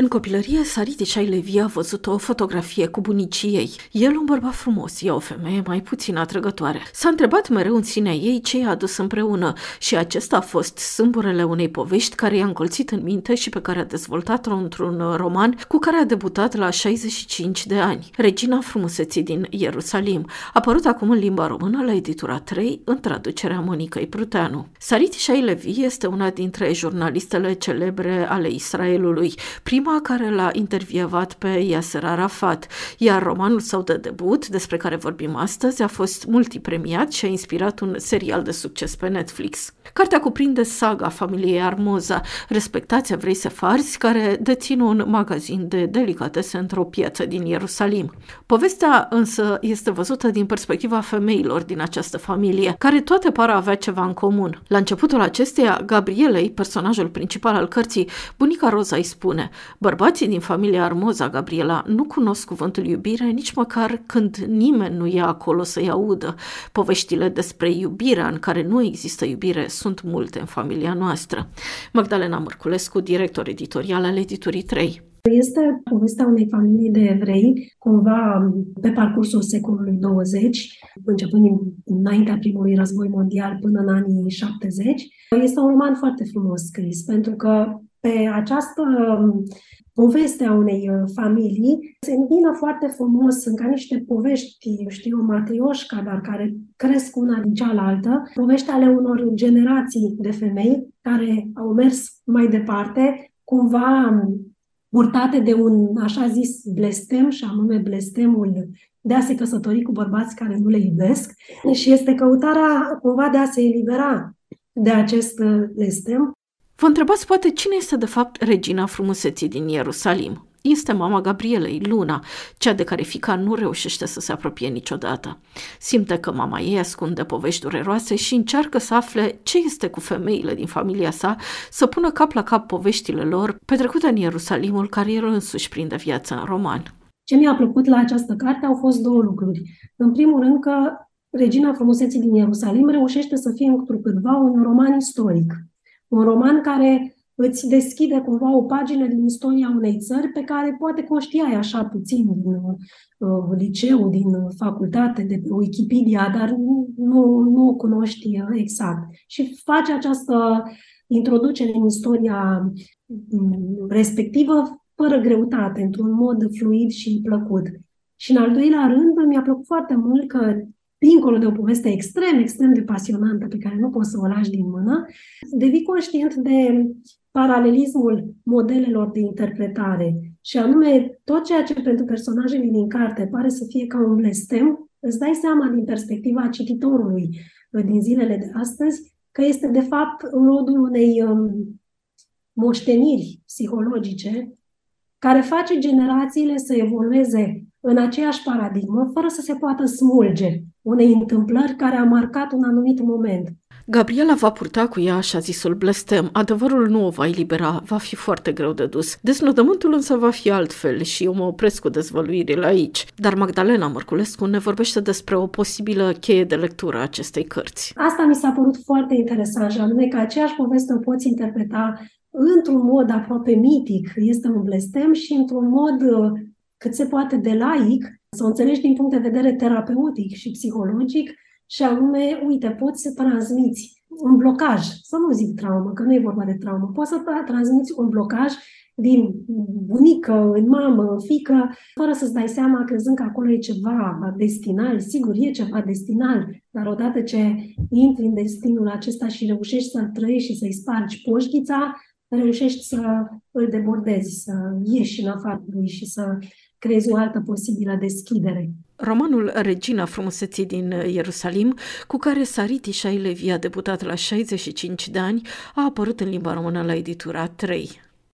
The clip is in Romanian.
În copilărie, Sariti Levi a văzut o fotografie cu bunicii ei. El un bărbat frumos, ea o femeie mai puțin atrăgătoare. S-a întrebat mereu în sinea ei ce i-a adus împreună și acesta a fost sâmburele unei povești care i-a încolțit în minte și pe care a dezvoltat-o într-un roman cu care a debutat la 65 de ani. Regina frumuseții din Ierusalim, apărut acum în limba română la editura 3 în traducerea Monicăi Pruteanu. Sariti Levi este una dintre jurnalistele celebre ale Israelului, prima prima care l-a intervievat pe Yasser Arafat, iar romanul său de debut, despre care vorbim astăzi, a fost multipremiat și a inspirat un serial de succes pe Netflix. Cartea cuprinde saga familiei Armoza, respectați evrei sefarzi care dețin un magazin de delicatese într-o piață din Ierusalim. Povestea însă este văzută din perspectiva femeilor din această familie, care toate par a avea ceva în comun. La începutul acesteia, Gabrielei, personajul principal al cărții, bunica Roza îi spune Bărbații din familia Armoza, Gabriela, nu cunosc cuvântul iubire nici măcar când nimeni nu e acolo să-i audă. Poveștile despre iubirea în care nu există iubire sunt multe în familia noastră. Magdalena Mărculescu, director editorial al Editurii 3. Este povestea unei familii de evrei, cumva pe parcursul secolului 20, începând înaintea primului război mondial până în anii 70. Este un roman foarte frumos scris, pentru că pe această um, poveste a unei uh, familii. Se îmbină foarte frumos în ca niște povești, știu, o matrioșca, dar care cresc una din cealaltă, povești ale unor generații de femei care au mers mai departe, cumva um, purtate de un așa zis blestem, și anume blestemul de a se căsători cu bărbați care nu le iubesc. Și este căutarea cumva de a se elibera de acest uh, blestem Vă întrebați poate cine este de fapt regina frumuseții din Ierusalim. Este mama Gabrielei, Luna, cea de care fica nu reușește să se apropie niciodată. Simte că mama ei ascunde povești dureroase și încearcă să afle ce este cu femeile din familia sa, să pună cap la cap poveștile lor petrecute în Ierusalimul care el însuși prinde viață în roman. Ce mi-a plăcut la această carte au fost două lucruri. În primul rând că Regina Frumuseții din Ierusalim reușește să fie întrucâtva un roman istoric un roman care îți deschide cumva o pagină din istoria unei țări pe care poate conștiai așa puțin din uh, liceu, din facultate, de pe Wikipedia, dar nu, nu, nu o cunoști exact. Și face această introducere în istoria mm, respectivă fără greutate, într-un mod fluid și plăcut. Și în al doilea rând, mi-a plăcut foarte mult că dincolo de o poveste extrem, extrem de pasionantă pe care nu poți să o lași din mână, devii conștient de paralelismul modelelor de interpretare și anume tot ceea ce pentru personajele din carte pare să fie ca un blestem, îți dai seama din perspectiva cititorului din zilele de astăzi că este de fapt rodul unei um, moșteniri psihologice care face generațiile să evolueze în aceeași paradigmă, fără să se poată smulge unei întâmplări care a marcat un anumit moment. Gabriela va purta cu ea așa zisul blestem. Adevărul nu o va elibera, va fi foarte greu de dus. Desnodământul însă va fi altfel și eu mă opresc cu dezvăluirile aici. Dar Magdalena Mărculescu ne vorbește despre o posibilă cheie de lectură a acestei cărți. Asta mi s-a părut foarte interesant și anume că aceeași poveste o poți interpreta într-un mod aproape mitic, este un blestem, și într-un mod uh, cât se poate de laic, să o înțelegi din punct de vedere terapeutic și psihologic, și anume, uite, poți să transmiți un blocaj, să nu zic traumă, că nu e vorba de traumă, poți să transmiți un blocaj din bunică, în mamă, în fică, fără să-ți dai seama, crezând că acolo e ceva destinal. Sigur, e ceva destinal, dar odată ce intri în destinul acesta și reușești să-l trăiești și să-i spargi poșghița, reușești să îl debordezi, să ieși în afară lui și să creezi o altă posibilă deschidere. Romanul Regina Frumuseții din Ierusalim, cu care Sariti Șailevi a debutat la 65 de ani, a apărut în limba română la editura 3.